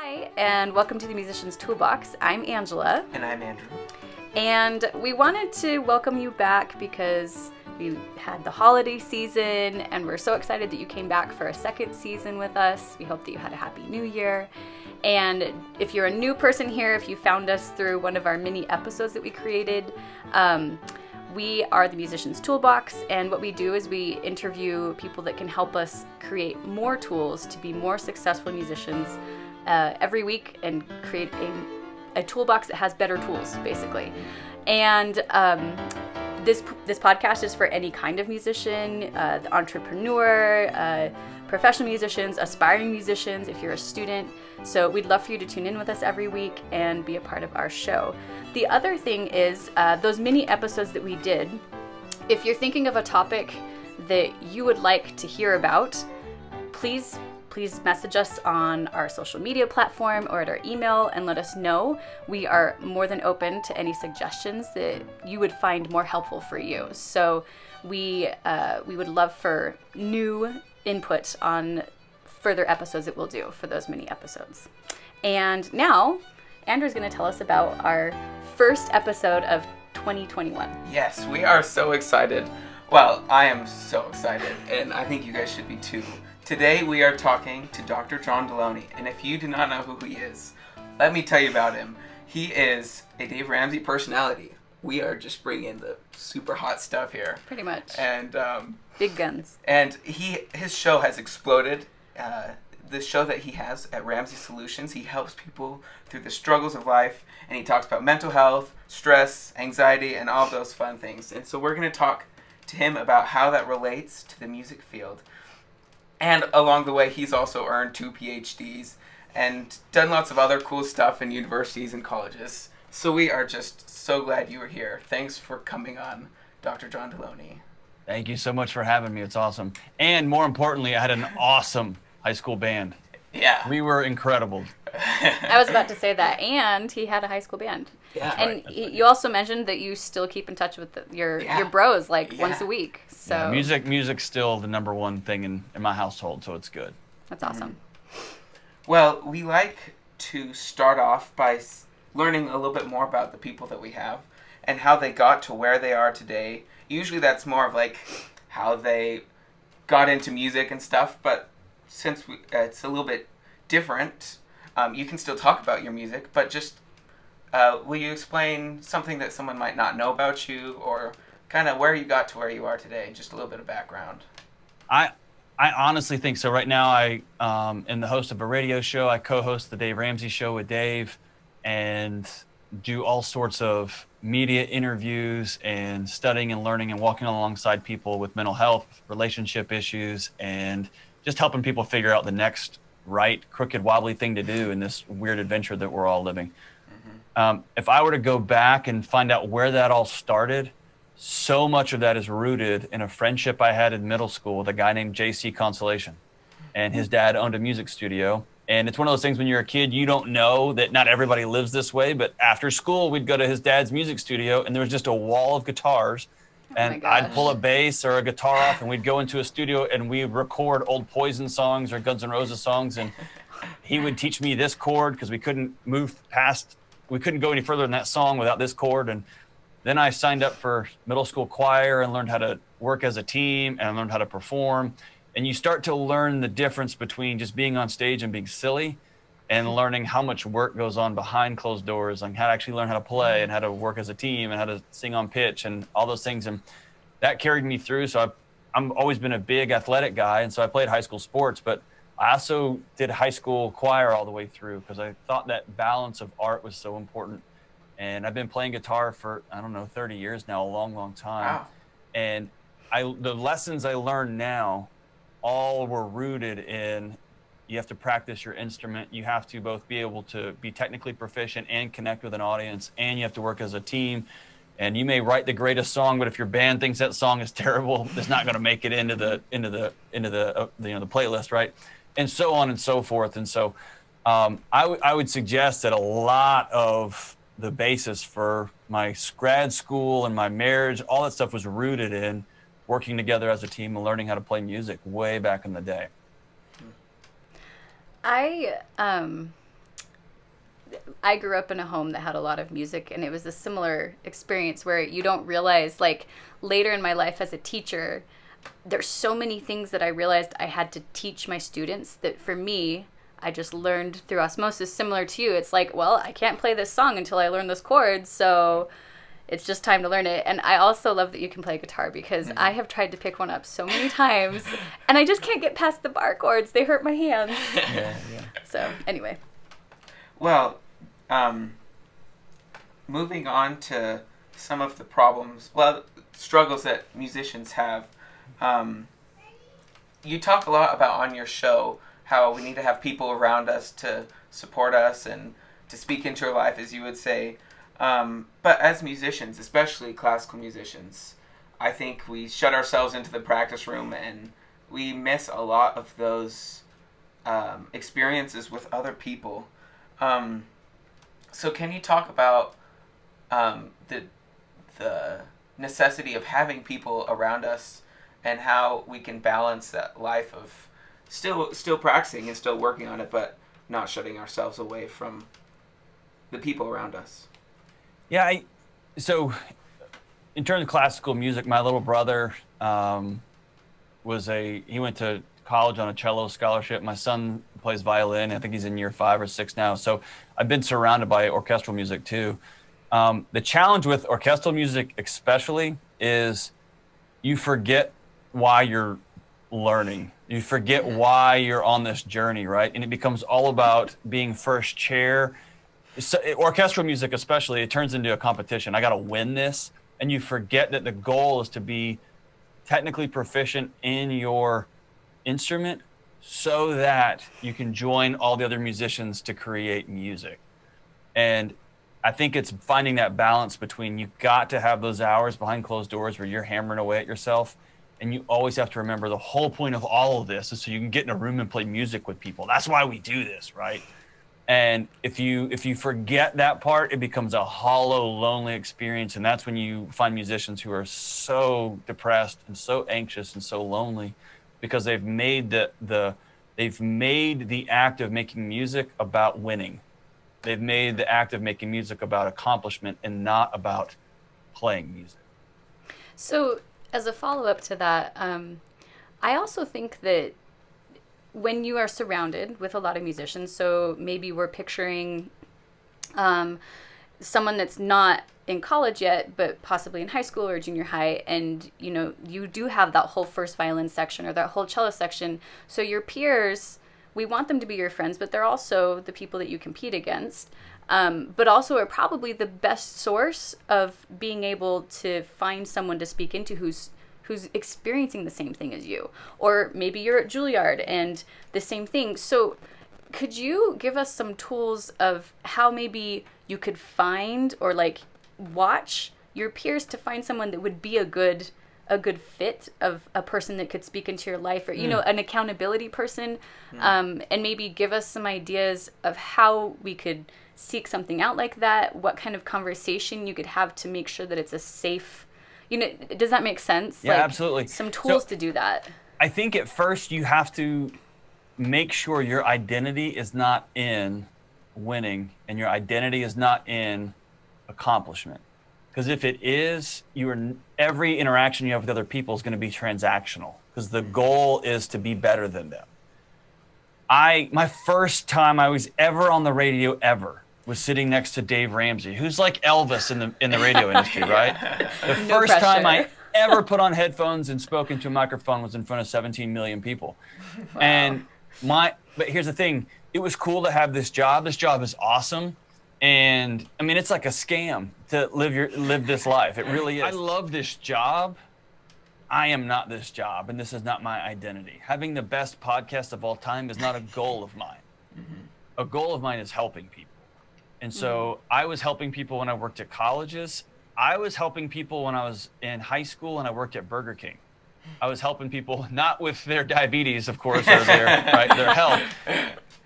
Hi, and welcome to the Musician's Toolbox. I'm Angela, And I'm Andrew. and we wanted to welcome you back because we had the holiday season, and we're so excited that you came back for a second season with us. We hope that you had a happy new year. And if you're a new person here, if you found us through one of our mini episodes that we created, um, we are the Musician's Toolbox, and what we do is we interview people that can help us create more tools to be more successful musicians uh, every week and create a, a toolbox that has better tools, basically. And um, this this podcast is for any kind of musician, uh, the entrepreneur, uh, professional musicians, aspiring musicians. If you're a student, so we'd love for you to tune in with us every week and be a part of our show. The other thing is uh, those mini episodes that we did. If you're thinking of a topic that you would like to hear about, please please message us on our social media platform or at our email and let us know. We are more than open to any suggestions that you would find more helpful for you. So we uh, we would love for new input on further episodes that we'll do for those mini episodes. And now Andrew's going to tell us about our first episode of 2021. Yes, we are so excited. Well, I am so excited, and I think you guys should be too. Today we are talking to Dr. John Delony, and if you do not know who he is, let me tell you about him. He is a Dave Ramsey personality. We are just bringing the super hot stuff here, Pretty much. and um, Big guns. and he his show has exploded. Uh, the show that he has at Ramsey Solutions, he helps people through the struggles of life, and he talks about mental health, stress, anxiety, and all those fun things. And so we're going to talk to him about how that relates to the music field. And along the way, he's also earned two PhDs and done lots of other cool stuff in universities and colleges. So we are just so glad you were here. Thanks for coming on, Dr. John Delony. Thank you so much for having me. It's awesome. And more importantly, I had an awesome high school band. Yeah. We were incredible. I was about to say that, and he had a high school band. Yeah. And he, you also mentioned that you still keep in touch with the, your Yeah. your bros like Yeah. once a week. So Yeah, music, music's still the number one thing in, in my household, so it's good. that's awesome. Well, we like to start off by learning a little bit more about the people that we have and how they got to where they are today. Usually that's more of like how they got into music and stuff, but since we, uh, it's a little bit different, um, you can still talk about your music, but just uh, will you explain something that someone might not know about you or kind of where you got to where you are today? Just a little bit of background. I I honestly think so. Right now, I um, am the host of a radio show. I co-host the Dave Ramsey Show with Dave, and do all sorts of media interviews and studying and learning and walking alongside people with mental health, relationship issues, and just helping people figure out the next right, crooked, wobbly thing to do in this weird adventure that we're all living. Um, if I were to go back and find out where that all started, so much of that is rooted in a friendship I had in middle school with a guy named JC Consolation. And his dad owned a music studio. And it's one of those things when you're a kid, you don't know that not everybody lives this way. But after school, we'd go to his dad's music studio, and there was just a wall of guitars. Oh and my I'd pull a bass or a guitar off, and we'd go into a studio and we'd record old Poison songs or Guns N' Roses songs. And he would teach me this chord because we couldn't move past, we couldn't go any further than that song without this chord. And then I signed up for middle school choir and learned how to work as a team and learned how to perform. And you start to learn the difference between just being on stage and being silly and learning how much work goes on behind closed doors and how to actually learn how to play and how to work as a team and how to sing on pitch and all those things. And that carried me through. So I've, I'm always been a big athletic guy. And so I played high school sports, but I also did high school choir all the way through because I thought that balance of art was so important. And I've been playing guitar for, I don't know, 30 years now, a long, long time. Wow. And I, the lessons I learn now all were rooted in you have to practice your instrument. You have to both be able to be technically proficient and connect with an audience, and you have to work as a team. And you may write the greatest song, but if your band thinks that song is terrible, it's not going to make it into the into the into the, uh, the you know the playlist, right? And so on and so forth. And so, um, I, w- I would suggest that a lot of the basis for my grad school and my marriage, all that stuff was rooted in working together as a team and learning how to play music way back in the day. I um I grew up in a home that had a lot of music, and it was a similar experience where you don't realize, like, later in my life as a teacher, there's so many things that I realized I had to teach my students that for me, I just learned through osmosis, similar to you. It's like, well, I can't play this song until I learn this chord, so it's just time to learn it. And I also love that you can play guitar because mm-hmm. I have tried to pick one up so many times and I just can't get past the bar chords. They hurt my hands. Yeah, yeah. So, anyway. Well, um, moving on to some of the problems, well, struggles that musicians have. Um, you talk a lot about on your show how we need to have people around us to support us and to speak into our life, as you would say. Um, but as musicians, especially classical musicians, I think we shut ourselves into the practice room and we miss a lot of those um, experiences with other people. Um, so, can you talk about um, the the necessity of having people around us and how we can balance that life of still still practicing and still working on it, but not shutting ourselves away from the people around us? Yeah, I, so in terms of classical music, my little brother um, was a he went to college on a cello scholarship. My son plays violin. I think he's in year five or six now. So I've been surrounded by orchestral music too. Um, the challenge with orchestral music, especially, is you forget why you're learning. You forget why you're on this journey, right? And it becomes all about being first chair so, orchestral music especially it turns into a competition. I got to win this and you forget that the goal is to be technically proficient in your instrument so that you can join all the other musicians to create music. And i think it's finding that balance between you've got to have those hours behind closed doors where you're hammering away at yourself and you always have to remember the whole point of all of this is so you can get in a room and play music with people. That's why we do this right and if you if you forget that part it becomes a hollow lonely experience. And that's when you find musicians who are so depressed and so anxious and so lonely because they've made the the they've made the act of making music about winning. They've made the act of making music about accomplishment and not about playing music. So as a follow-up to that um, i also think that when you are surrounded with a lot of musicians, so maybe we're picturing um, someone that's not in college yet, but possibly in high school or junior high, and you know you do have that whole first violin section or that whole cello section. So your peers, we want them to be your friends, but they're also the people that you compete against. Um, but also are probably the best source of being able to find someone to speak into who's who's experiencing the same thing as you. Or maybe you're at Juilliard and the same thing. So, could you give us some tools of how maybe you could find or like watch your peers to find someone that would be a good a good fit of a person that could speak into your life or you mm. know an accountability person mm. um, and maybe give us some ideas of how we could seek something out like that what kind of conversation you could have to make sure that it's a safe you know does that make sense? Yeah like, absolutely. some tools so, to do that. I think at first you have to make sure your identity is not in winning and your identity is not in accomplishment. Because if it is you are every interaction you have with other people is going to be transactional because the goal is to be better than them. I my first time i was ever on the radio ever was sitting next to Dave Ramsey, who's like Elvis in the in the radio industry, right? The no first pressure. time I ever put on headphones and spoke into a microphone was in front of 17 million people. Wow. And my but here's the thing, it was cool to have this job. This job is awesome. And I mean it's like a scam to live your live this life. It really is. I love this job. I am not this job and this is not my identity. Having the best podcast of all time is not a goal of mine. Mm-hmm. A goal of mine is helping people. And so mm-hmm. I was helping people when I worked at colleges. I was helping people when I was in high school and I worked at Burger King. I was helping people not with their diabetes, of course, or their right, their health,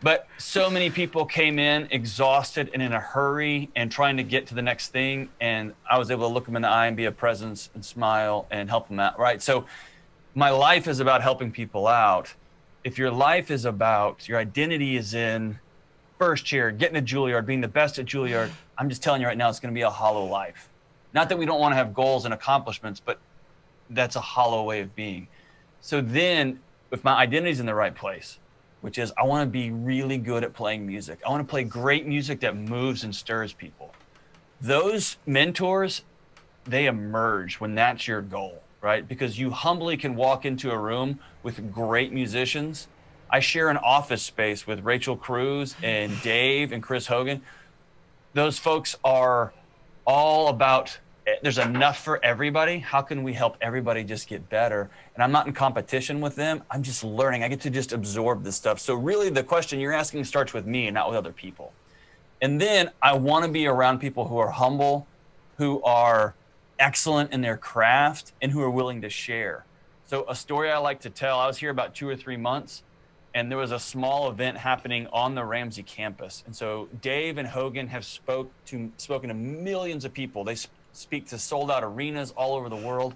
but so many people came in exhausted and in a hurry and trying to get to the next thing, and I was able to look them in the eye and be a presence and smile and help them out. Right. So, my life is about helping people out. If your life is about your identity is in first year, getting to Juilliard, being the best at Juilliard. I'm just telling you right now, it's going to be a hollow life. Not that we don't want to have goals and accomplishments, but that's a hollow way of being. So then, if my identity's in the right place, which is I want to be really good at playing music, I want to play great music that moves and stirs people. Those mentors, they emerge when that's your goal, right? Because you humbly can walk into a room with great musicians. I share an office space with Rachel Cruz and Dave and Chris Hogan. Those folks are all about eh, there's enough for everybody. How can we help everybody just get better? And I'm not in competition with them. I'm just learning. I get to just absorb this stuff. So really the question you're asking starts with me and not with other people. And then I want to be around people who are humble, who are excellent in their craft and who are willing to share. So a story I like to tell, I was here about 2 or 3 months and there was a small event happening on the Ramsey campus. And so Dave and Hogan have spoke to spoken to millions of people. They speak to sold out arenas all over the world.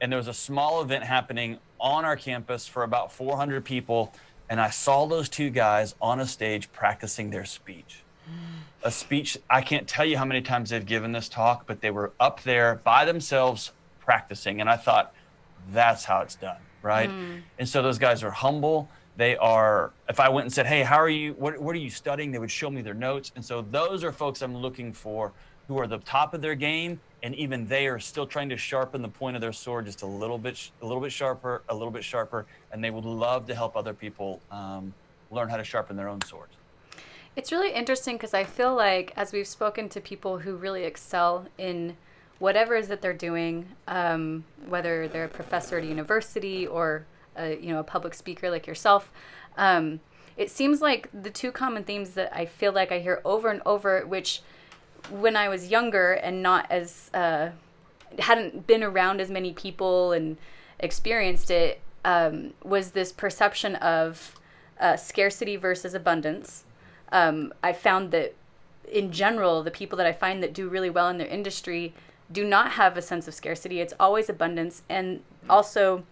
And there was a small event happening on our campus for about 400 people. And I saw those two guys on a stage practicing their speech. A speech, I can't tell you how many times they've given this talk, but they were up there by themselves practicing. And I thought, that's how it's done, right? Mm. And so those guys are humble. They are, if I went and said, hey, how are you? What, what are you studying? They would show me their notes. And so those are folks I'm looking for who are the top of their game, and even they are still trying to sharpen the point of their sword just a little bit, a little bit sharper, a little bit sharper, and they would love to help other people um, learn how to sharpen their own swords. It's really interesting because I feel like as we've spoken to people who really excel in whatever it is that they're doing, um, whether they're a professor at a university or a, you know a public speaker like yourself. Um, it seems like the two common themes that I feel like I hear over and over, which when I was younger and not as uh, hadn't been around as many people and experienced it um, was this perception of uh, scarcity versus abundance. Um, I found that in general, the people that I find that do really well in their industry do not have a sense of scarcity. It's always abundance, and also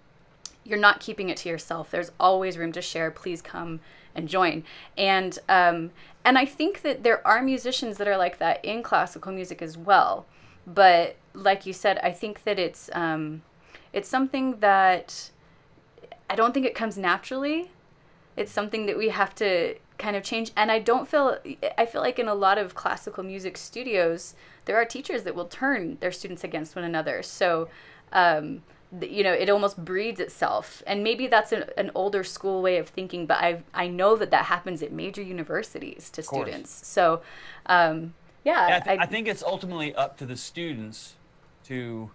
you're not keeping it to yourself. There's always room to share. Please come and join. And um, and I think that there are musicians that are like that in classical music as well. But like you said, I think that it's um, it's something that I don't think it comes naturally. It's something that we have to kind of change. And I don't feel I feel like in a lot of classical music studios, there are teachers that will turn their students against one another. So um, you know it almost breeds itself. And maybe that's an, an older school way of thinking but i i know that that happens at major universities to students. So um, yeah, yeah I, th- I, I think it's ultimately up to the students to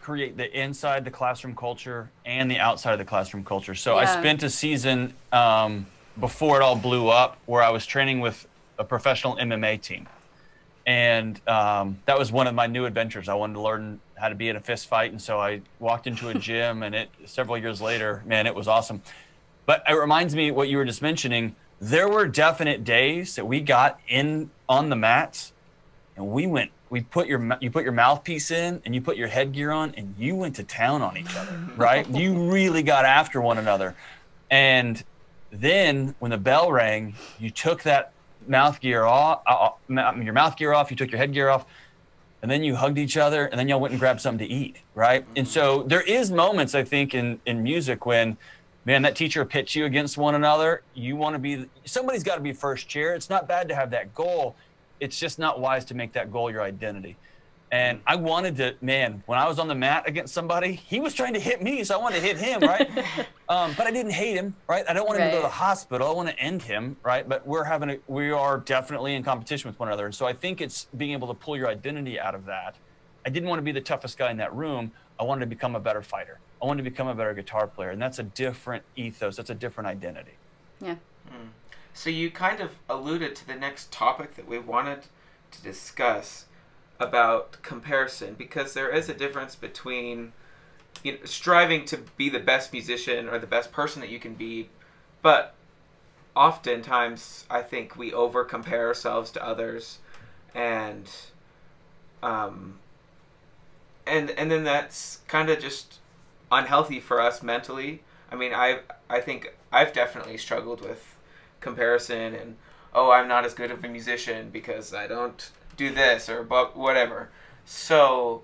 create the inside the classroom culture and the outside of the classroom culture. So yeah. i spent a season um, before it all blew up where i was training with a professional mma team. And um, that was one of my new adventures. I wanted to learn how to be in a fist fight, and so I walked into a gym, and it several years later, man, it was awesome. But it reminds me what you were just mentioning. There were definite days that we got in on the mats, and we went. We put your you put your mouthpiece in, and you put your headgear on, and you went to town on each other, right? you really got after one another, and then when the bell rang, you took that mouth gear off, uh, uh your mouth gear off, you took your headgear off, and then you hugged each other, and then y'all went and grabbed something to eat, right? And so there is moments I think in in music when, man, that teacher pits you against one another. You want to be somebody's got to be first chair. It's not bad to have that goal. It's just not wise to make that goal your identity. And I wanted to, man, when I was on the mat against somebody, he was trying to hit me, so I wanted to hit him, right? um, but I didn't hate him, right? I don't want him right. to go to the hospital. I want to end him, right? But we're having a, we are definitely in competition with one another. And so I think it's being able to pull your identity out of that. I didn't want to be the toughest guy in that room. I wanted to become a better fighter. I wanted to become a better guitar player. And that's a different ethos. That's a different identity. Yeah. Hmm. So you kind of alluded to the next topic that we wanted to discuss about comparison because there is a difference between you know, striving to be the best musician or the best person that you can be, but oftentimes I think we over compare ourselves to others, and um, and and then that's kind of just unhealthy for us mentally. I mean, I I think I've definitely struggled with comparison and oh, I'm not as good of a musician because I don't do this or but whatever. So,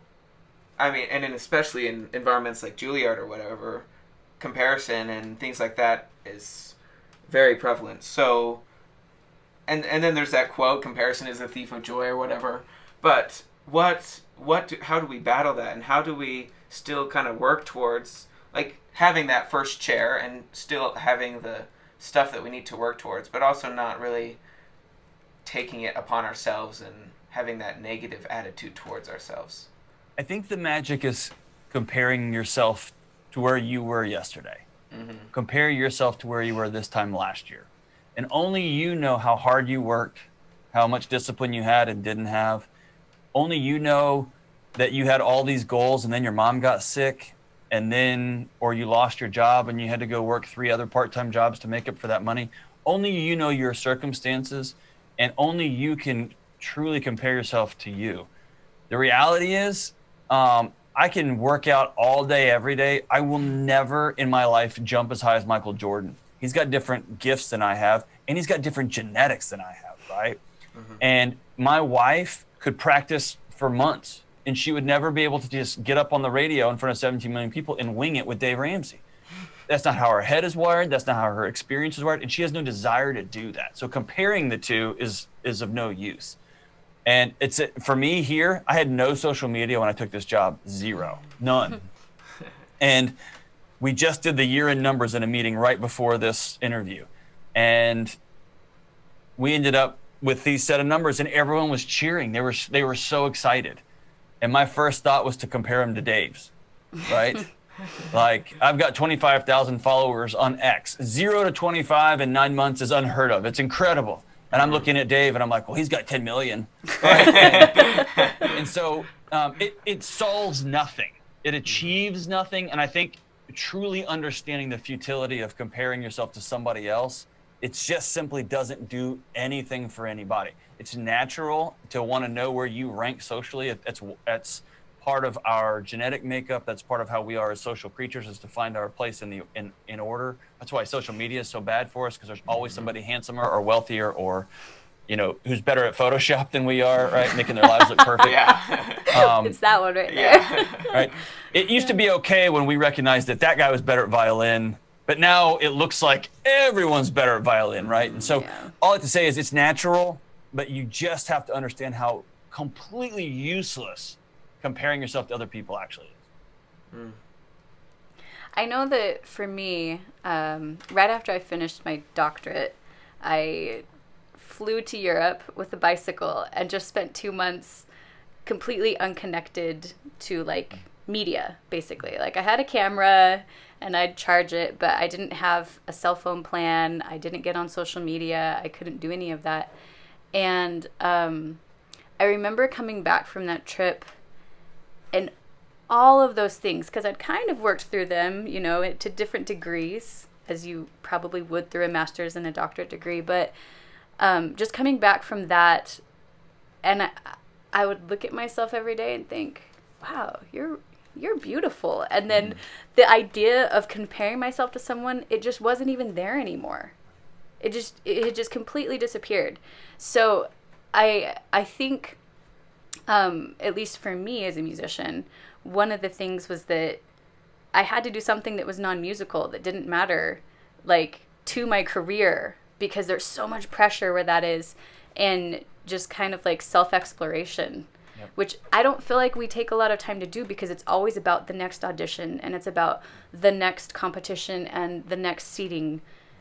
I mean, and especially in environments like Juilliard or whatever, comparison and things like that is very prevalent. So, and and then there's that quote, "Comparison is a thief of joy" or whatever. But what what do, how do we battle that, and how do we still kind of work towards like having that first chair and still having the stuff that we need to work towards, but also not really taking it upon ourselves and having that negative attitude towards ourselves. I think the magic is comparing yourself to where you were yesterday. Mm-hmm. Compare yourself to where you were this time last year. And only you know how hard you worked, how much discipline you had and didn't have. Only you know that you had all these goals and then your mom got sick and then or you lost your job and you had to go work three other part-time jobs to make up for that money. Only you know your circumstances and only you can truly compare yourself to you. The reality is, um, I can work out all day, every day. I will never in my life jump as high as Michael Jordan. He's got different gifts than I have, and he's got different genetics than I have, right? Mm-hmm. And my wife could practice for months, and she would never be able to just get up on the radio in front of 17 million people and wing it with Dave Ramsey. That's not how her head is wired. That's not how her experience is wired, and she has no desire to do that. So comparing the two is is of no use. And it's for me here. I had no social media when I took this job, zero, none. and we just did the year in numbers in a meeting right before this interview, and we ended up with these set of numbers, and everyone was cheering. They were they were so excited, and my first thought was to compare them to Dave's, right? like I've got 25,000 followers on X. Zero to 25 in nine months is unheard of. It's incredible. And I'm looking at Dave and I'm like, well, he's got 10 million. and, and, so um, it, it solves nothing, it achieves nothing. And I think truly understanding the futility of comparing yourself to somebody else, it just simply doesn't do anything for anybody. It's natural to want to know where you rank socially. It's, it's part of our genetic makeup. That's part of how we are as social creatures is to find our place in the in, in order. That's why social media is so bad for us because there's always somebody handsomer or wealthier or you know who's better at Photoshop than we are, right? Making their lives look perfect. yeah. Um, it's that one right there. Yeah. right. It used to be okay when we recognized that that guy was better at violin. But now it looks like everyone's better at violin, right? And so yeah. all I have to say is it's natural, but you just have to understand how completely useless comparing yourself to other people actually is. Mm. I know that for me, um, right after I finished my doctorate, I flew to Europe with a bicycle and just spent two months completely unconnected to like media, basically. Like I had a camera and I'd charge it, but I didn't have a cell phone plan. I didn't get on social media. I couldn't do any of that. And um, I remember coming back from that trip and all of those things because I'd kind of worked through them, you know, to different degrees, as you probably would through a master's and a doctorate degree. But um, just coming back from that, and I, I would look at myself every day and think, "Wow, you're you're beautiful." And then mm. the idea of comparing myself to someone, it just wasn't even there anymore. It just it had just completely disappeared. So I I think um, at least for me as a musician, one of the things was that I had to do something that was non musical, that didn't matter, like to my career, because there's so much pressure where that is, and just kind of like self exploration, yep. which I don't feel like we take a lot of time to do because it's always about the next audition and it's about the next competition and the next seating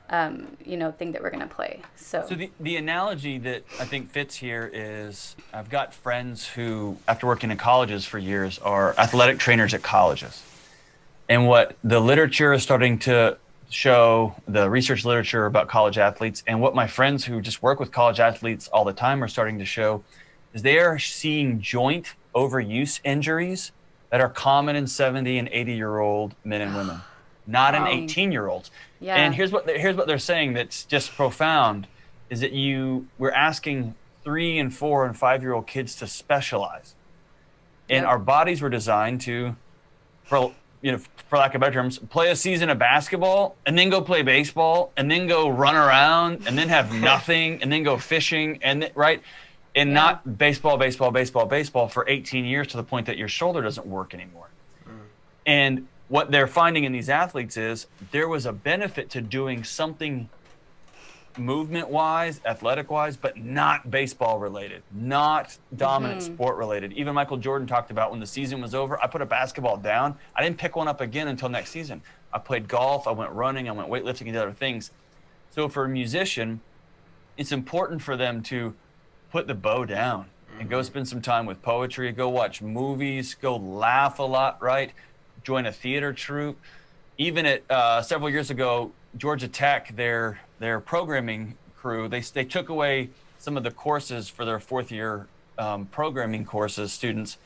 um, you know, thing that we're going to play. So, so the, the analogy that I think fits here is I've got friends who, after working in colleges for years, are athletic trainers at colleges. And what the literature is starting to show, the research literature about college athletes, and what my friends who just work with college athletes all the time are starting to show is they are seeing joint overuse injuries that are common in 70 and 80 year old men and women not an um, 18 year old. Yeah. And here's what here's what they're saying that's just profound is that you we're asking three and four and five year old kids to specialize. And yep. our bodies were designed to for you know, for lack of better terms, play a season of basketball and then go play baseball and then go run around and then have nothing and then go fishing and th- right and Yeah. not baseball, baseball, baseball, baseball for 18 years to the point that your shoulder doesn't work anymore. Mm. And what they're finding in these athletes is there was a benefit to doing something movement wise, athletic wise, but not baseball related, not dominant mm-hmm. sport related. Even Michael Jordan talked about when the season was over, I put a basketball down. I didn't pick one up again until next season. I played golf, I went running, I went weightlifting and other things. So for a musician, it's important for them to put the bow down and go mm-hmm. spend some time with poetry, go watch movies, go laugh a lot, right? Join a theater troupe. Even at uh, several years ago, Georgia Tech, their their programming crew, they they took away some of the courses for their fourth year um, programming courses students,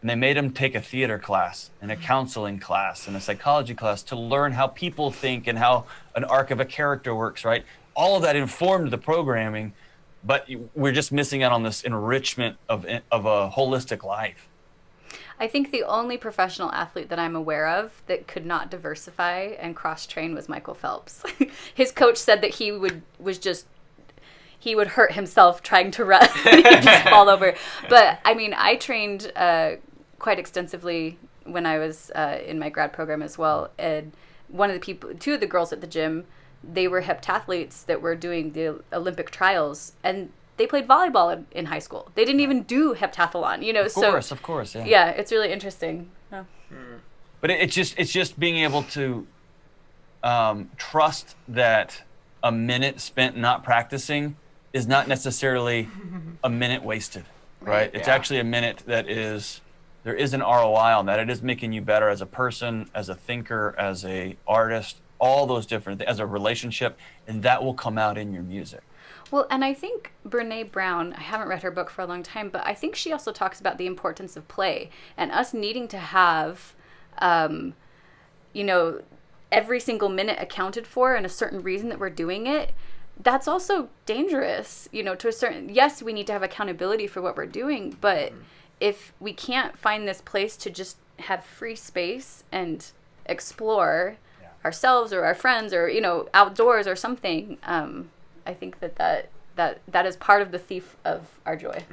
and they made them take a theater class and a counseling class and a psychology class to learn how people think and how an arc of a character works. Right, all of that informed the programming, but we're just missing out on this enrichment of of a holistic life. I think the only professional athlete that I'm aware of that could not diversify and cross train was Michael Phelps. His coach said that he would was just he would hurt himself trying to run. He'd just fall over. But I mean, I trained uh, quite extensively when I was uh, in my grad program as well. And one of the people, two of the girls at the gym, they were heptathletes that were doing the Olympic trials, and they played volleyball in, in high school. They didn't even do heptathlon, you know. Of so course, of course, yeah. yeah, it's really interesting. Yeah. But it, it's just it's just being able to um, trust that a minute spent not practicing is not necessarily a minute wasted, right? Right. It's Yeah. actually a minute that is there is an ROI on that. It is making you better as a person, as a thinker, as a artist, all those different as a relationship, and that will come out in your music. Well, and I think Brene Brown, I haven't read her book for a long time, but I think she also talks about the importance of play and us needing to have, um, you know, every single minute accounted for and a certain reason that we're doing it. That's also dangerous, you know, to a certain, yes, we need to have accountability for what we're doing, but if we can't find this place to just have free space and explore Yeah. ourselves or our friends or, you know, outdoors or something, um, I think that that that that is part of the thief of our joy.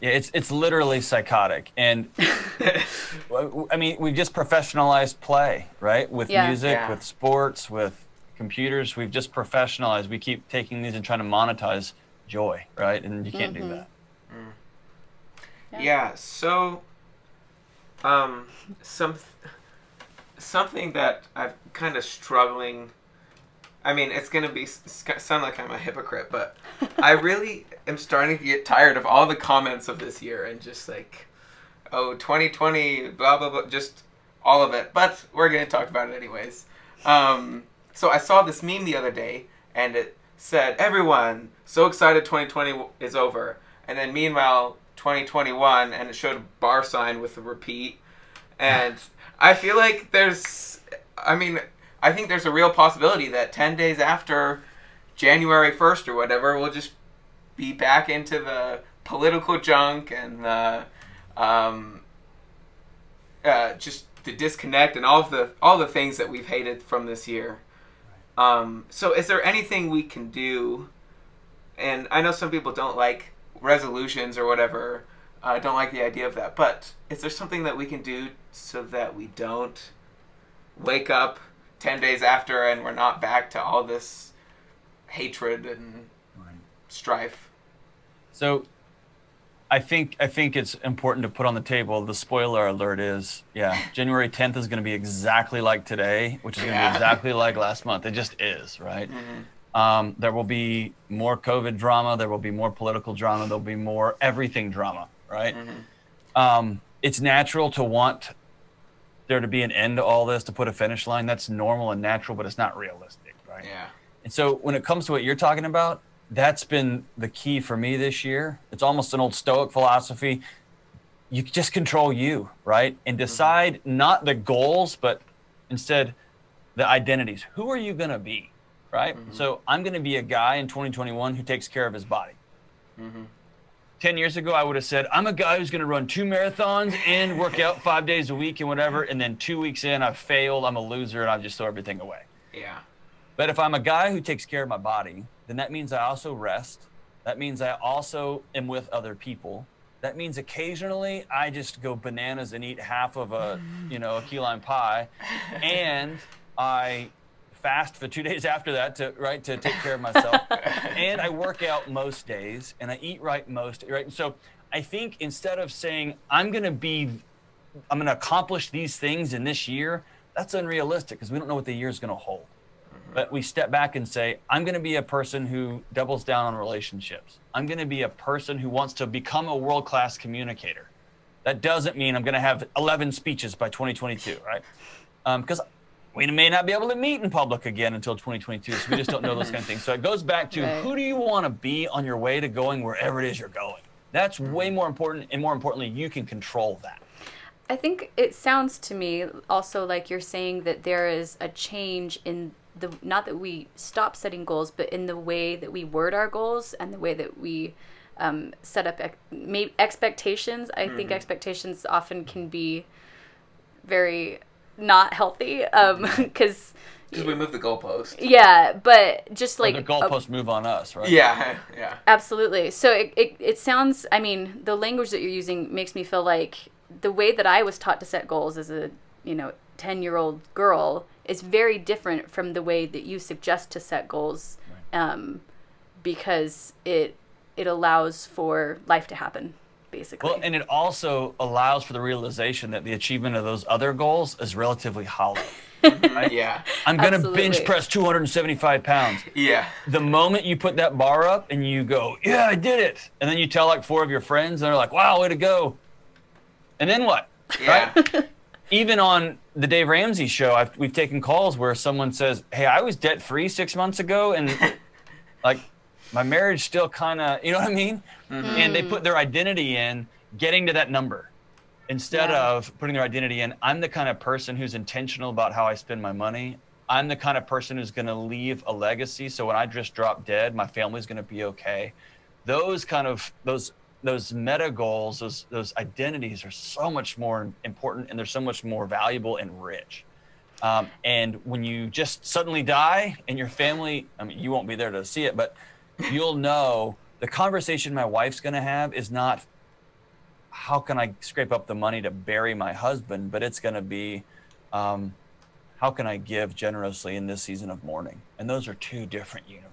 Yeah, it's it's literally psychotic, and I mean we've just professionalized play, right? With Yeah. music, Yeah. with sports, with computers, we've just professionalized. We keep taking these and trying to monetize joy, right? And you can't do that. Yeah. So, um, some something that I'm kind of struggling. I mean, it's gonna be sound like I'm a hypocrite, but I really am starting to get tired of all the comments of this year and just like, oh, 2020, blah blah blah, just all of it. But we're gonna talk about it anyways. Um, so I saw this meme the other day, and it said, "Everyone, so excited 2020 is over," and then meanwhile 2021, and it showed a bar sign with a repeat, and I feel like there's, I mean, I think there's a real possibility that 10 days after January 1st or whatever, we'll just be back into the political junk and the, um, uh, just the disconnect and all of the all the things that we've hated from this year. Um, so, is there anything we can do? And I know some people don't like resolutions or whatever. I don't like the idea of that. But is there something that we can do so that we don't wake up ten days after and we're not back to all this hatred and strife? So I think I think it's important to put on the table. The spoiler alert is, yeah, January 10th is going to be exactly like today, which is going to Yeah. be exactly like last month. It just is, right? Um, there will be more COVID drama. There will be more political drama. There'll be more everything drama, right? Um, it's natural to want there to be an end to all this, to put a finish line. That's normal and natural, but it's not realistic, right? Yeah. And so when it comes to what you're talking about, that's been the key for me this year. It's almost an old Stoic philosophy. You just control you, right? And mm-hmm. decide not the goals, but instead the identities. Who are you going to be, right? Mm-hmm. So I'm going to be a guy in 2021 who takes care of his body. Mm-hmm. 10 years ago, I would have said, I'm a guy who's going to run two marathons and work out five days a week and whatever. And then two weeks in, I've failed. I'm a loser and I just throw everything away. Yeah. But if I'm a guy who takes care of my body, then that means I also rest. That means I also am with other people. That means occasionally I just go bananas and eat half of a, you know, a key lime pie, and I fast for two days after that to right to take care of myself, and I work out most days, and I eat right most right. So I think instead of saying I'm going to be, I'm going to accomplish these things in this year, that's unrealistic because we don't know what the year is going to hold but we step back and say, I'm going to be a person who doubles down on relationships. I'm going to be a person who wants to become a world class communicator. That doesn't mean I'm going to have 11 speeches by 2022, right? Because um, we may not be able to meet in public again until 2022, so we just don't know those kind of things. So it goes back to right. who do you want to be on your way to going wherever it is you're going? That's way more important, and more importantly, you can control that. I think it sounds to me also like you're saying that there is a change in the not that we stop setting goals, but in the way that we word our goals and the way that we um, set up ex- expectations. I mm-hmm. think expectations often can be very not healthy because. Um, because we move the goalpost. Yeah, but just like or the goalpost uh, move on us, right? Yeah, yeah. Absolutely. So it, it it sounds. I mean, the language that you're using makes me feel like the way that I was taught to set goals as a you know ten year old girl is very different from the way that you suggest to set goals right. um, because it it allows for life to happen basically well and it also allows for the realization that the achievement of those other goals is relatively hollow right? yeah i'm gonna Absolutely. bench press 275 pounds yeah the moment you put that bar up and you go yeah i did it and then you tell like four of your friends and they're like wow way to go and then what yeah. right even on the Dave Ramsey show, I've, we've taken calls where someone says, "Hey, I was debt free six months ago, and like my marriage still kind of, you know what I mean?" Mm-hmm. And they put their identity in getting to that number instead yeah. of putting their identity in. I'm the kind of person who's intentional about how I spend my money. I'm the kind of person who's going to leave a legacy. So when I just drop dead, my family's going to be okay. Those kind of those those meta goals, those those identities are so much more important and they're so much more valuable and rich. Um, and when you just suddenly die and your family, I mean, you won't be there to see it, but you'll know the conversation my wife's going to have is not how can I scrape up the money to bury my husband, but it's going to be um, how can I give generously in this season of mourning? And those are two different universes.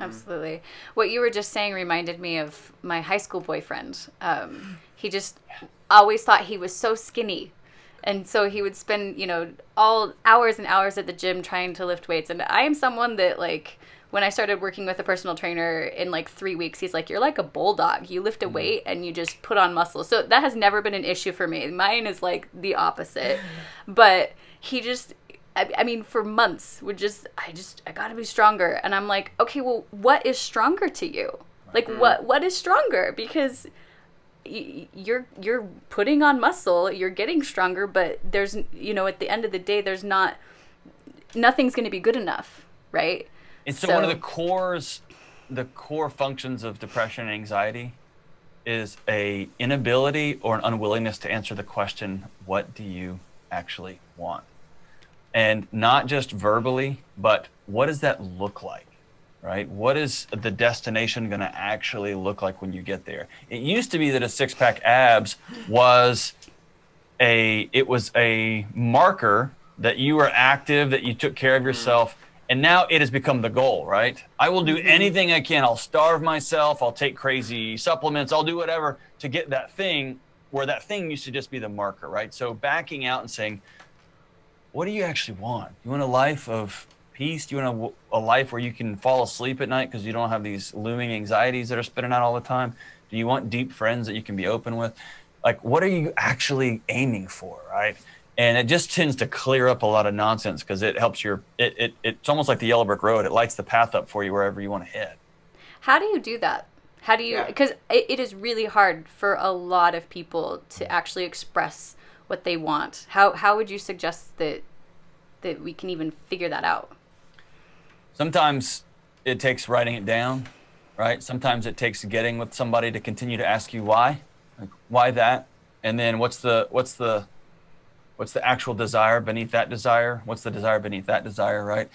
Mm-hmm. Absolutely. What you were just saying reminded me of my high school boyfriend. Um, he just always thought he was so skinny. And so he would spend, you know, all hours and hours at the gym trying to lift weights. And I am someone that, like, when I started working with a personal trainer in like three weeks, he's like, You're like a bulldog. You lift a mm-hmm. weight and you just put on muscle. So that has never been an issue for me. Mine is like the opposite. But he just I, I mean, for months would just, I just, I gotta be stronger. And I'm like, okay, well, what is stronger to you? Like, mm-hmm. what, what is stronger? Because you're you're putting on muscle you're getting stronger but there's you know at the end of the day there's not nothing's going to be good enough right and so, so, one of the cores the core functions of depression and anxiety is a inability or an unwillingness to answer the question what do you actually want and not just verbally, but what does that look like? Right? What is the destination going to actually look like when you get there? It used to be that a six pack abs was a it was a marker that you were active, that you took care of mm. yourself. And now it has become the goal, right? I will do mm-hmm. anything I can. I'll starve myself. I'll take crazy supplements. I'll do whatever to get that thing where that thing used to just be the marker, right? So backing out and saying, what do you actually want? You want a life of peace? Do you want a, a life where you can fall asleep at night because you don't have these looming anxieties that are spinning out all the time? Do you want deep friends that you can be open with? Like, what are you actually aiming for, right? And it just tends to clear up a lot of nonsense because it helps your, it, it, it's almost like the yellow brick road. It lights the path up for you wherever you want to head. How do you do that? How do you, because yeah. it, it is really hard for a lot of people to actually express what they want. How how would you suggest that that we can even figure that out? Sometimes it takes writing it down, right? Sometimes it takes getting with somebody to continue to ask you why, like why that, and then what's the what's the what's the actual desire beneath that desire? What's the desire beneath that desire, right?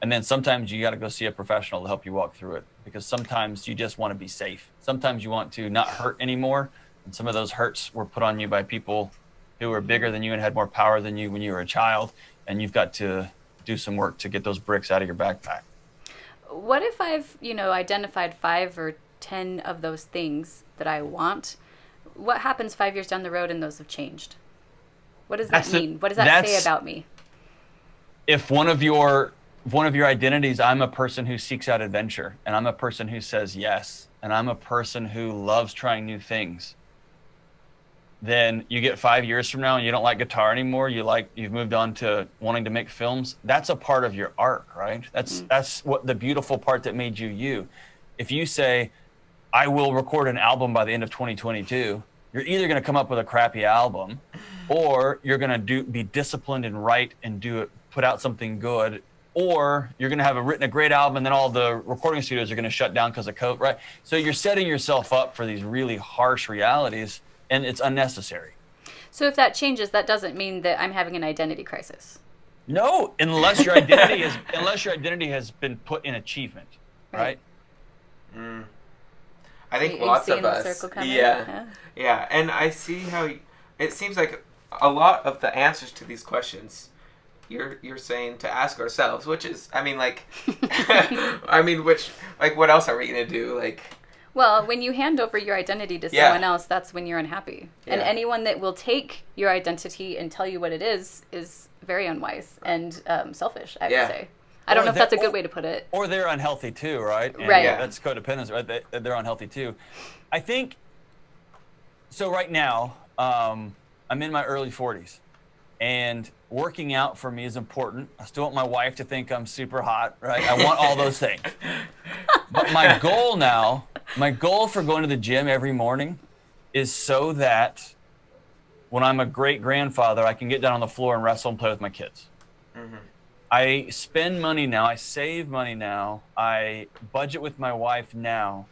And then sometimes you got to go see a professional to help you walk through it because sometimes you just want to be safe. Sometimes you want to not hurt anymore, and some of those hurts were put on you by people who were bigger than you and had more power than you when you were a child, and you've got to do some work to get those bricks out of your backpack. What if I've, you know, identified five or ten of those things that I want? What happens five years down the road and those have changed? What does that the- mean? what does that say about me? if one of your if one of your identities i'm a person who seeks out adventure and i'm a person who says yes and i'm a person who loves trying new things then you get five years from now and you don't like guitar anymore you like you've moved on to wanting to make films that's a part of your arc right that's mm. that's what the beautiful part that made you you if you say i will record an album by the end of 2022 you're either going to come up with a crappy album or you're going to do be disciplined and write and do it put out something good or you're going to have a written a great album and then all the recording studios are going to shut down because of covid right so you're setting yourself up for these really harsh realities and it's unnecessary So if that changes, that doesn't mean that I'm having an identity crisis. no unless your identity is unless your identity has been put in achievement Right. right, mm. I think You- you lots of us. Yeah. Yeah. yeah, and I see how it seems like a lot of the answers to these questions you're you're saying to ask ourselves, which is, I mean, like, I mean, which like, what else are we gonna do? Like, Well, when you hand over your identity to Yeah. someone else, that's when you're unhappy. And anyone that will take your identity and tell you what it is is very unwise and um, selfish. I Yeah. would say. I don't Or know if that's a good or- way to put it. or they're unhealthy too, right? And Right. Yeah. That's codependence, right? They, they're unhealthy too. I think. So right now, um, I'm in my early 40s, and working out for me is important. I still want my wife to think I'm super hot, right? I want all those things. But my goal now, my goal for going to the gym every morning, is so that when I'm a great grandfather, I can get down on the floor and wrestle and play with my kids. Mm-hmm. I spend money now, I save money now, I budget with my wife now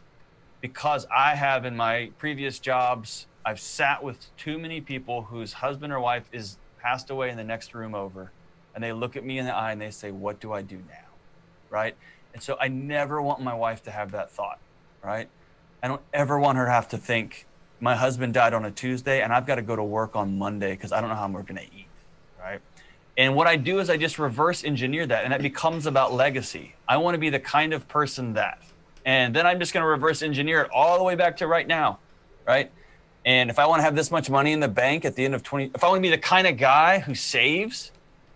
because I have in my previous jobs, I've sat with too many people whose husband or wife is passed away in the next room over. And they look at me in the eye and they say, What do I do now? Right. And so I never want my wife to have that thought. Right. I don't ever want her to have to think, My husband died on a Tuesday and I've got to go to work on Monday because I don't know how we're going to eat. Right. And what I do is I just reverse engineer that, and it becomes about legacy. I want to be the kind of person that, and then I'm just going to reverse engineer it all the way back to right now, right? And if I want to have this much money in the bank at the end of 20, if I want to be the kind of guy who saves,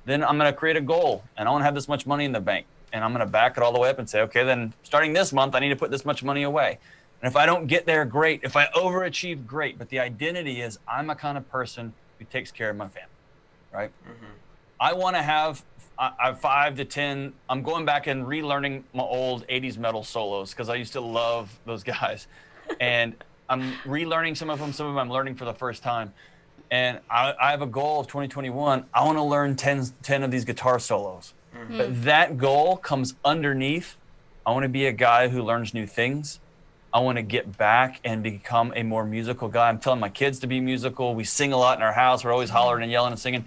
then I'm going to create a goal, and I want to have this much money in the bank, and I'm going to back it all the way up and say, okay, then starting this month, I need to put this much money away. And if I don't get there, great. If I overachieve, great. But the identity is I'm a kind of person who takes care of my family, right? Mm-hmm. I want to have I, I five to ten. I'm going back and relearning my old '80s metal solos because I used to love those guys, and I'm relearning some of them. Some of them I'm learning for the first time, and I, I have a goal of 2021. I want to learn 10, 10 of these guitar solos. Mm-hmm. But that goal comes underneath. I want to be a guy who learns new things. I want to get back and become a more musical guy. I'm telling my kids to be musical. We sing a lot in our house. We're always hollering and yelling and singing.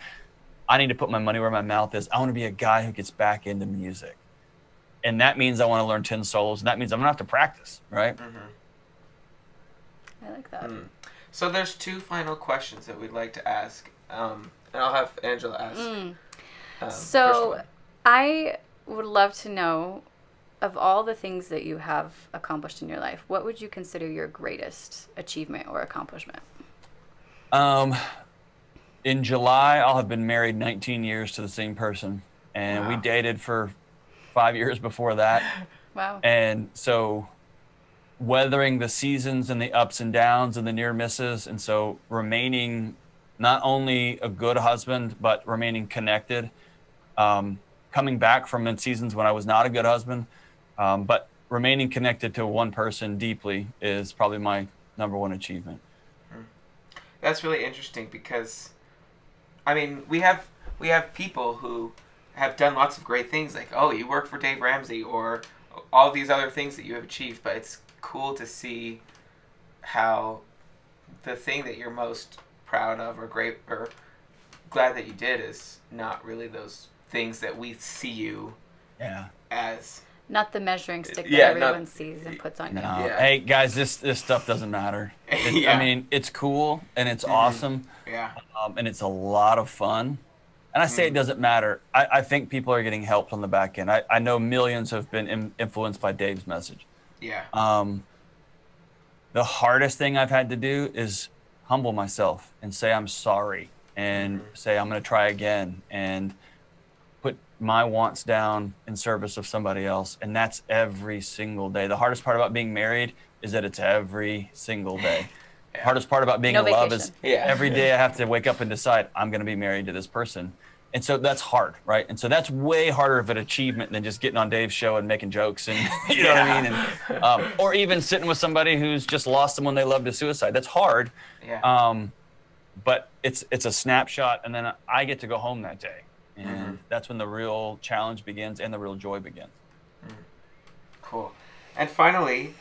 I need to put my money where my mouth is. I want to be a guy who gets back into music. And that means I want to learn 10 solos. And that means I'm going to have to practice, right? Mm-hmm. I like that. so there's two final questions that we'd like to ask, um, and I'll have Angela ask. Mm. um, So. I would love to know of all the things that you have accomplished in your life, what would you consider your greatest achievement or accomplishment? Um, in July, I'll have been married 19 years to the same person. And we dated for five years before that. Wow. And so weathering the seasons and the ups and downs and the near misses. And so remaining not only a good husband, but remaining connected. Um, coming back from in seasons when I was not a good husband, um, but remaining connected to one person deeply is probably my number one achievement. That's really interesting because, I mean, we have we have people who have done lots of great things, like oh, you work for Dave Ramsey or all these other things that you have achieved. But it's cool to see how the thing that you're most proud of or great or glad that you did is not really those things that we see you Yeah. as. Not the measuring stick that Yeah, not- everyone sees and puts on No. you. Yeah. Hey guys, this this stuff doesn't matter. It- Yeah. I mean, it's cool and it's Mhm. awesome, Yeah. um, and it's a lot of fun. And I say it doesn't matter. I, I think people are getting helped on the back end. I, I know millions have been in, influenced by Dave's message. Yeah. Um, the hardest thing I've had to do is humble myself and say I'm sorry and say I'm going to try again and put my wants down in service of somebody else. And that's every single day. The hardest part about being married is that it's every single day. Yeah. Hardest part about being No in love is. Yeah. every day I have to wake up and decide I'm going to be married to this person. And so that's hard, right? And so that's way harder of an achievement than just getting on Dave's show and making jokes and you know what I mean, and um, or even sitting with somebody who's just lost someone they love to suicide. That's hard, Yeah. um, but it's it's a snapshot, and then I get to go home that day, and Mhm. that's when the real challenge begins and the real joy begins. Cool. And finally,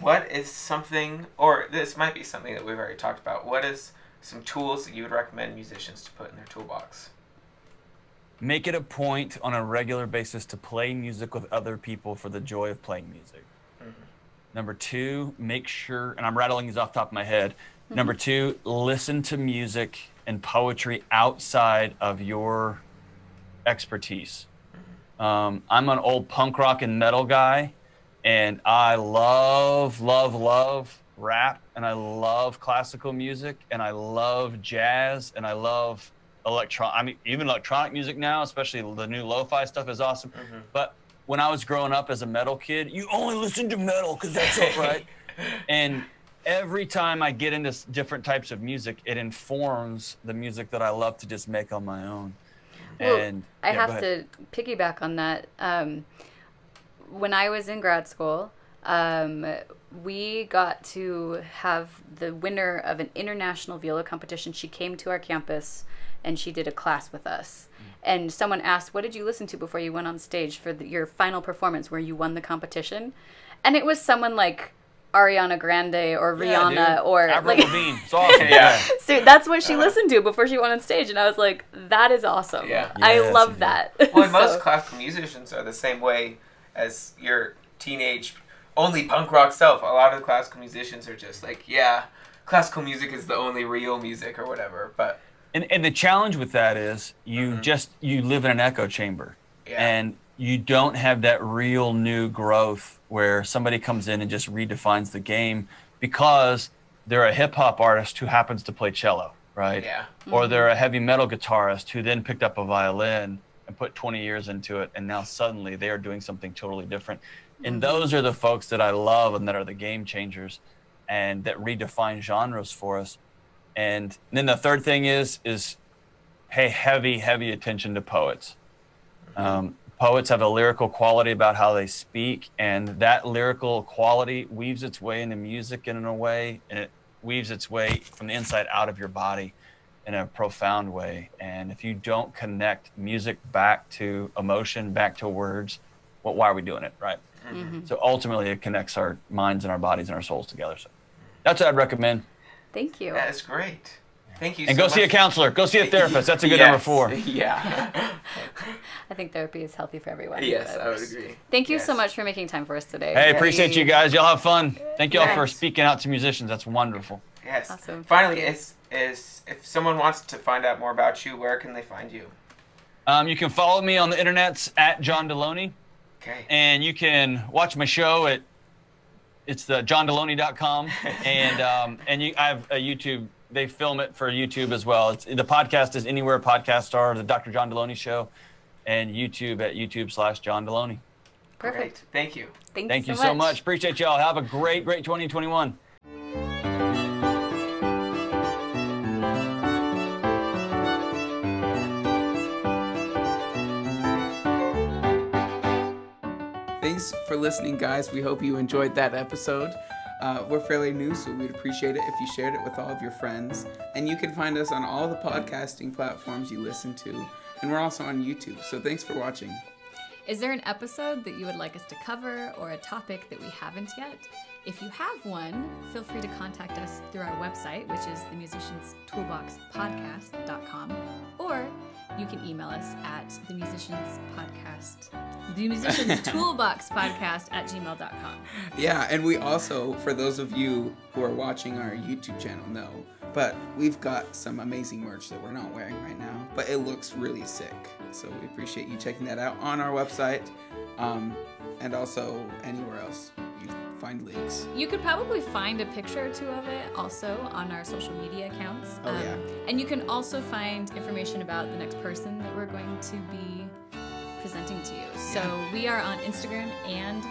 what is something, or this might be something that we've already talked about, what is some tools that you would recommend musicians to put in their toolbox? Make it a point on a regular basis to play music with other people for the joy of playing music. Mm-hmm. Number two, make sure, and I'm rattling these off the top of my head. Mm-hmm. Number two, listen to music and poetry outside of your expertise. Mm-hmm. Um, I'm an old punk rock and metal guy, and I love, love, love rap, and I love classical music, and I love jazz, and I love electron. I mean, even electronic music now, especially the new lo-fi stuff, is awesome. But when I was growing up as a metal kid, you only listen to metal because that's it, right? and every time I get into different types of music, it informs the music that I love to just make on my own. Well, and I yeah, have to piggyback on that. Um, when I was in grad school, um, we got to have the winner of an international viola competition. She came to our campus and she did a class with us. Mm. And someone asked, What did you listen to before you went on stage for the, your final performance where you won the competition? And it was someone like Ariana Grande or Rihanna dude. or Avril like. Lavigne. It's awesome. Yeah. So that's what she listened to before she went on stage, and I was like, "That is awesome. Yeah. I love that." Well, and most classical musicians are the same way as your teenage only punk rock self. A lot of the classical musicians are just like, yeah, classical music is the only real music or whatever. But And, and the challenge with that is you mm-hmm. just you live in an echo chamber Yeah. and you don't have that real new growth where somebody comes in and just redefines the game because they're a hip hop artist who happens to play cello, right? yeah, Or they're mm-hmm. a heavy metal guitarist who then picked up a violin and put 20 years into it and now suddenly they are doing something totally different. And mm-hmm. those are the folks that I love and that are the game changers and that redefine genres for us. And then the third thing is is pay heavy, heavy attention to poets. Um, poets have a lyrical quality about how they speak, and that lyrical quality weaves its way into music in a way, and it weaves its way from the inside out of your body in a profound way. And if you don't connect music back to emotion, back to words, well, why are we doing it, right? So ultimately, it connects our minds and our bodies and our souls together. So that's what I'd recommend. Thank you. that is great. Thank you. And so go see a counselor. Go see a therapist. That's a good number Yes. four. Yeah. I think therapy is healthy for everyone. yes, I would agree. Thank you so much for making time for us today. Hey, appreciate you guys. Y'all have fun. Thank y'all for speaking out to musicians. That's wonderful. Yes. Awesome. Finally, is is if someone wants to find out more about you, where can they find you? Um, you can follow me on the internets at John Delony, Okay. and you can watch my show at it's the johndelony.com, and um, and you I have a YouTube. They film it for YouTube as well. It's, the podcast is anywhere podcasts are. The Dr. John Delony Show, and YouTube at YouTube slash John Delony. Perfect. Great. Thank you. Thank, Thank you you so much. Appreciate y'all. Have a great, great 2021. Thanks for listening, guys. We hope you enjoyed that episode. Uh, we're fairly new, so we'd appreciate it if you shared it with all of your friends. And you can find us on all the podcasting platforms you listen to. And we're also on YouTube. So thanks for watching. Is there an episode that you would like us to cover or a topic that we haven't yet? If you have one, feel free to contact us through our website, which is themusicianstoolboxpodcast.com, or you can email us at the musicians podcast the musicians toolbox podcast at gmail.com Yeah, and we also, for those of you who are watching our YouTube channel, know, but we've got some amazing merch that we're not wearing right now, but it looks really sick. So we appreciate you checking that out on our website, um, and also anywhere else you find links. you could probably find a picture or two of it also on our social media accounts Um, Oh, yeah. and you can also find information about the next person that we're going to be presenting to you so we are on instagram and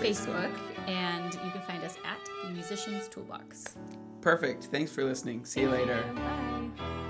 facebook, and you can find us at the musicians toolbox Perfect. Thanks for listening. See you later. bye